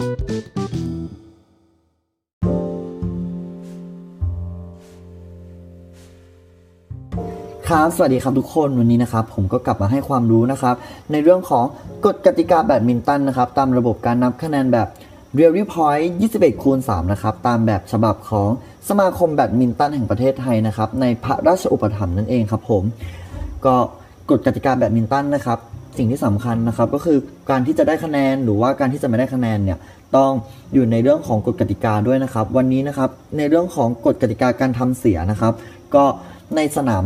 ครับ สวัสดีครับทุกคนวันนี้นะครับ ผมก็กลับมาให้ความรู้นะครับ ในเรื่องของกฎกติกาแบดมินตันนะครับ ตามระบบการนับคะแนนแบบ r e a l Point 21 คูณ 3 นะครับ ตามแบบฉบับของสมาคมแบดมินตันแห่งประเทศไทยนะครับ ในพระราชอุปถัมภ์นั่นเองครับผม ก็กฎกติกาแบดมินตันนะครับ สิ่งที่สำคัญนะครับก็คือการที่จะได้คะแนนหรือว่าการที่จะไม่ได้คะแนนเนี่ยต้องอยู่ในเรื่องของกฎกติกาด้วยนะครับ วันนี้นะครับในเรื่องของกฎกติกาการทำเสียนะครับ ก็ในสนาม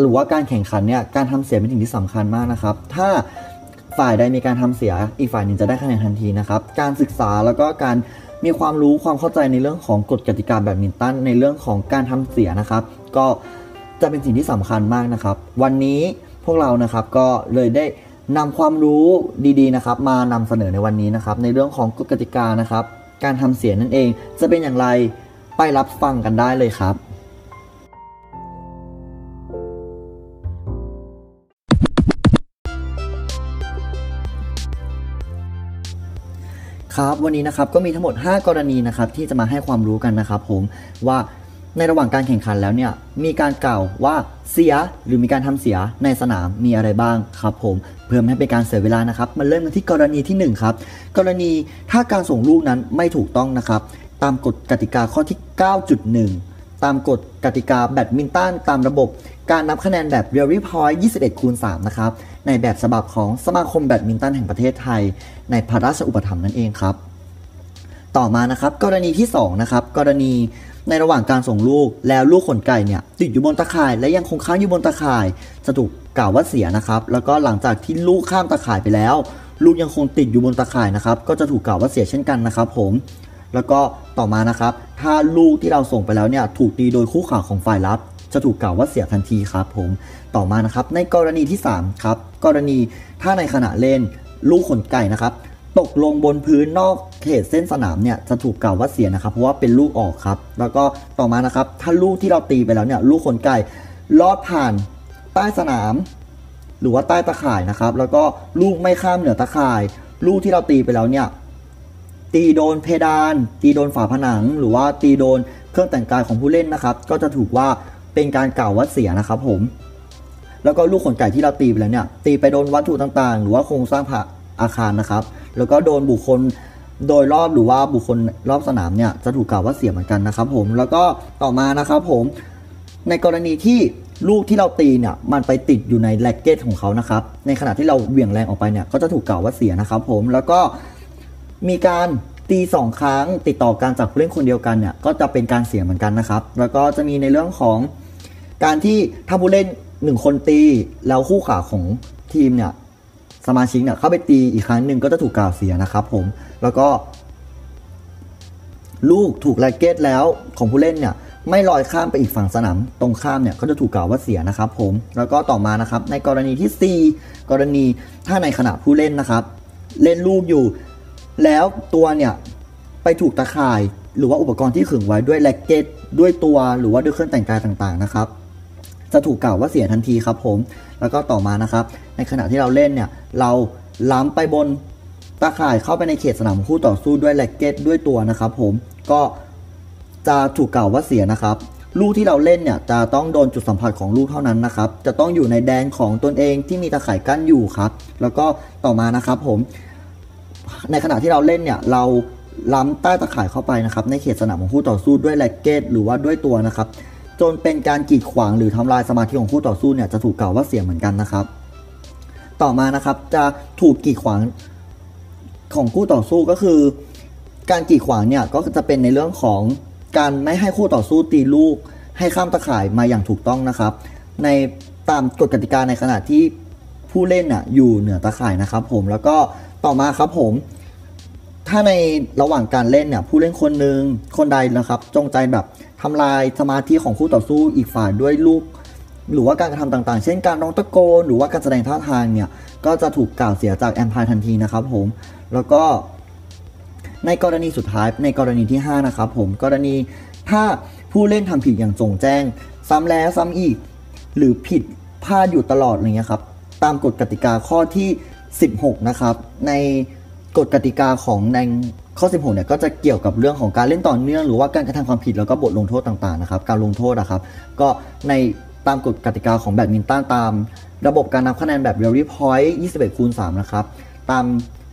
หรือว่าการแข่งขันเนี่ยการทำเสียเป็นสิ่งที่สำคัญมากนะครับ ถ้าฝ่ายใดมีการทำเสียอีกฝ่ายหนึ่งจะได้คะแนนทันทีนะครับ การศึกษาแล้วก็การมีความรู้ความเข้าใจในเรื่องของกฎกติกาแบดมินตันในเรื่องของการทำเสียนะครับ ก็จะเป็นสิ่งที่สำคัญมากนะครับ วันนี้พวกเรานะครับก็เลยได้ นำความรู้ดีๆนะครับ มานำเสนอในวันนี้นะครับ ในเรื่องของกฎกติกานะครับ การทำเสียงนั่นเอง จะเป็นอย่างไรไปรับฟังกันได้เลยครับ ครับวันนี้นะครับก็มีทั้งหมด 5 กรณีนะครับ ที่จะมาให้ความรู้กันนะครับ ผมว่า ในระหว่างการแข่งขันแล้วเนี่ยมีการกล่าวว่าเสียหรือมีการทำเสียในสนามมีอะไรบ้างครับผม เพื่อไม่ให้เป็นการเสียเวลานะครับมาเริ่มกันที่กรณีที่1ครับกรณีถ้าการส่งลูกนั้นไม่ถูกต้องนะครับ ตามกฎกติกาข้อที่ 9.1 ตามกฎกติกาแบดมินตันตามระบบ การนับคะแนนแบบ r e a l Point 21คูณ3นะครับในแบบฉบับของสมาคมแบดมินตันแห่งประเทศไทย ในพระราชอุปถัมภ์นั่นเองครับ ต่อมานะครับกรณีที่2นะครับกรณี ในระหว่างการส่งลูกแล้วลูกขนไก่เนี่ยติดอยู่บนตะข่าย และยังคงค้างอยู่บนตะข่ายจะถูกกล่าวว่าเสียนะครับ แล้วก็หลังจากที่ลูกข้ามตะข่ายไปแล้ว ลูกยังคงติดอยู่บนตะข่ายนะครับ ก็จะถูกกล่าวว่าเสียเช่นกันนะครับ ผม แล้วก็ต่อมานะครับ ถ้าลูกที่เราส่งไปแล้วเนี่ยถูกตีโดยคู่ข่าของฝ่ายรับ จะถูกกล่าวว่าเสียทันทีครับ ผม ต่อมานะครับ ในกรณีที่3ครับกรณีถ้าในขณะเล่นลูกขนไก่นะครับ ตกลงบนพื้นนอกเขตเส้นสนามเนี่ยจะถูกกล่าวว่าเสียนะครับ เพราะว่าเป็นลูกออกครับ แล้วก็ต่อมานะครับ ถ้าลูกที่เราตีไปแล้วเนี่ยลูกขนไก่ลอดผ่านใต้สนาม หรือว่าใต้ตะข่ายนะครับ แล้วก็ลูกไม่ข้ามเหนือตะข่าย ลูกที่เราตีไปแล้วเนี่ยตีโดนเพดาน ตีโดนฝาผนัง หรือว่าตีโดนเครื่องแต่งกายของผู้เล่นนะครับ ก็จะถูกว่าเป็นการกล่าวว่าเสียนะครับผมแล้วก็ลูกขนไก่ที่เราตีไปแล้วเนี่ยตีไปโดนวัตถุต่างๆ หรือว่าโครงสร้างผ อาคารนะครับ แล้วก็โดนบุคคลโดยรอบหรือว่าบุคคลรอบสนามเนี่ยจะถูกกล่าวว่าเสียเหมือนกันนะครับ ผมแล้วก็ต่อมานะครับผมในกรณีที่ลูกที่เราตีเนี่ยมันไปติดอยู่ในแร็กเก็ตของเขานะครับ ในขณะที่เราเหวี่ยงแรงออกไปเนี่ยก็จะถูกกล่าวว่าเสียนะครับ ผมแล้วก็มีการตีสองครั้งติดต่อกันจากผู้เล่นคนเดียวกันเนี่ยก็จะเป็นการเสียเหมือนกันนะครับ แล้วก็จะมีในเรื่องของการที่ถ้าผู้เล่นหนึ่งคนตีแล้วคู่ขาของทีมเนี่ย สมาชิกเนี่ยเข้าไปตีอีกครั้งหนึ่งก็จะถูกกล่าวเสียนะครับผมแล้วก็ลูกถูกแร็กเก็ตแล้วของผู้เล่นเนี่ยไม่ลอยข้ามไปอีกฝั่งสนามตรงข้ามเนี่ยก็จะถูกกล่าวว่าเสียนะครับผมแล้วก็ต่อมานะครับในกรณีที่ 4 กรณีถ้าในขณะผู้เล่นนะครับ เล่นลูกอยู่ แล้วตัวเนี่ยไปถูกตะข่ายหรือว่าอุปกรณ์ที่ขึงไว้ด้วยแร็กเก็ตด้วยตัวหรือว่าด้วยเครื่องแต่งกายต่างๆนะครับ จะถูกกล่าวว่าเสียทันทีครับผม แล้วก็ต่อมานะครับในขณะที่เราเล่นเนี่ยเราล้ำไปบนตาข่ายเข้าไปในเขตสนามคู่ต่อสู้ด้วยแร็กเก็ตด้วยตัวนะครับ ผมก็จะถูกกล่าวว่าเสียนะครับลูกที่เราเล่นเนี่ยจะต้องโดนจุดสัมผัสของลูกเท่านั้นนะครับ จะต้องอยู่ในแดนของตนเองที่มีตาข่ายกั้นอยู่ครับ แล้วก็ต่อมานะครับผม ในขณะที่เราเล่นเนี่ยเราล้ำใต้ตาข่ายเข้าไปนะครับ ในเขตสนามของคู่ต่อสู้ด้วยแร็กเก็ตหรือว่าด้วยตัวนะครับ จนเป็นการกีดขวางหรือทำลายสมาธิของคู่ต่อสู้เนี่ยจะถูกกล่าวว่าเสียเหมือนกันนะครับ ต่อมานะครับจะถูกกีดขวางของคู่ต่อสู้ก็คือ การกีดขวางเนี่ยก็จะเป็นในเรื่องของการไม่ให้คู่ต่อสู้ตีลูก ให้ข้ามตะข่ายมาอย่างถูกต้องนะครับ ในตามกฎกติกาในขณะที่ผู้เล่นอะอยู่เหนือตะข่ายนะครับ ผมแล้วก็ต่อมาครับผม ถ้าในระหว่างการเล่นเนี่ยผู้เล่นคนหนึ่งคนใดนะครับ จงใจแบบทำลายสมาธิของคู่ต่อสู้อีกฝ่ายด้วยลูก หรือว่าการกระทำต่างๆ เช่นการร้องตะโกน หรือว่าการแสดงท่าทางเนี่ย ก็จะถูกกล่าวเสียจากแอมพายทันทีนะครับผม แล้วก็ในกรณีสุดท้ายในกรณีที่ 5 นะครับผมกรณีถ้าผู้เล่นทำผิดอย่างจงแจ้ง ซ้ำแล้วซ้ำอีก หรือผิดพลาดอยู่ตลอดอะไรเงี้ยครับตามกฎกติกาข้อที่ 16 นะครับ ใน กฎกติกาของในข้อ 16 เนี่ยก็จะเกี่ยวกับเรื่องของการเล่นต่อเนื่องหรือว่าการกระทำความผิดแล้วก็บทลงโทษต่างๆนะครับ การลงโทษนะครับ ก็ในตามกฎกติกาของแบดมินตันตาม ระบบการนับคะแนนแบบ Rally Point 21คูณ3นะครับ ตาม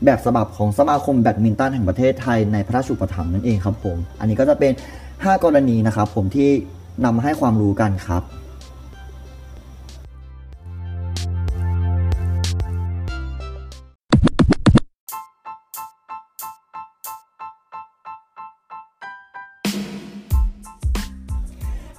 แบบฉบับของสมาคมแบดมินตันแห่งประเทศไทยในพระราชอุปถัมภ์นั่นเองครับผม อันนี้ก็จะเป็น 5 กรณีนะครับผมที่นำมาให้ความรู้กันครับ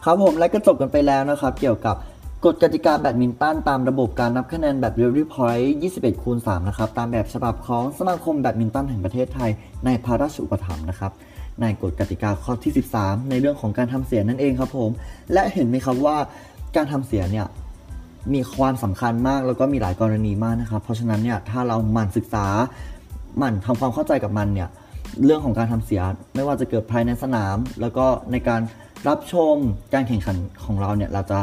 ครับผมและก็จบกันไปแล้วนะครับ เกี่ยวกับกฎกติกาแบดมินตันตามระบบการนับคะแนนแบบ Rally Point 21 คูณ 3 นะครับ ตามแบบฉบับของสมาคมแบดมินตันแห่งประเทศไทย ในพระราชอุปถัมภ์นะครับ ในกฎกติกาข้อที่ 13 ในเรื่องของการทำเสียนั่นเองครับผม และเห็นไหมครับว่าการทำเสียเนี่ยมีความสำคัญมากแล้วก็มีหลายกรณีมากนะครับ เพราะฉะนั้นเนี่ยถ้าเราหมั่นศึกษาหมั่นทำความเข้าใจกับมันเนี่ยเรื่องของการทำเสียไม่ว่าจะเกิดภายในสนาม แล้วก็ในการ รับชมการแข่งขันของเราเนี่ยเราจะ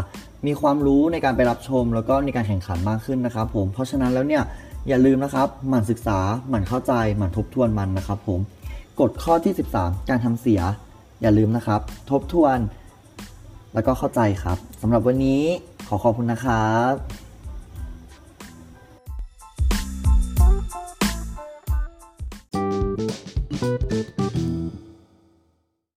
มีความรู้ในการไปรับชม แล้วก็ในการแข่งขันมากขึ้นนะครับ ผมเพราะฉะนั้นแล้วเนี่ยอย่าลืมนะครับหมั่นศึกษาหมั่นเข้าใจหมั่นทบทวนมันนะครับ ผมกฎข้อที่ 13 การทำเสีย อย่าลืมนะครับ ทบทวน แล้วก็เข้าใจครับสำหรับวันนี้ขอขอบคุณนะครับ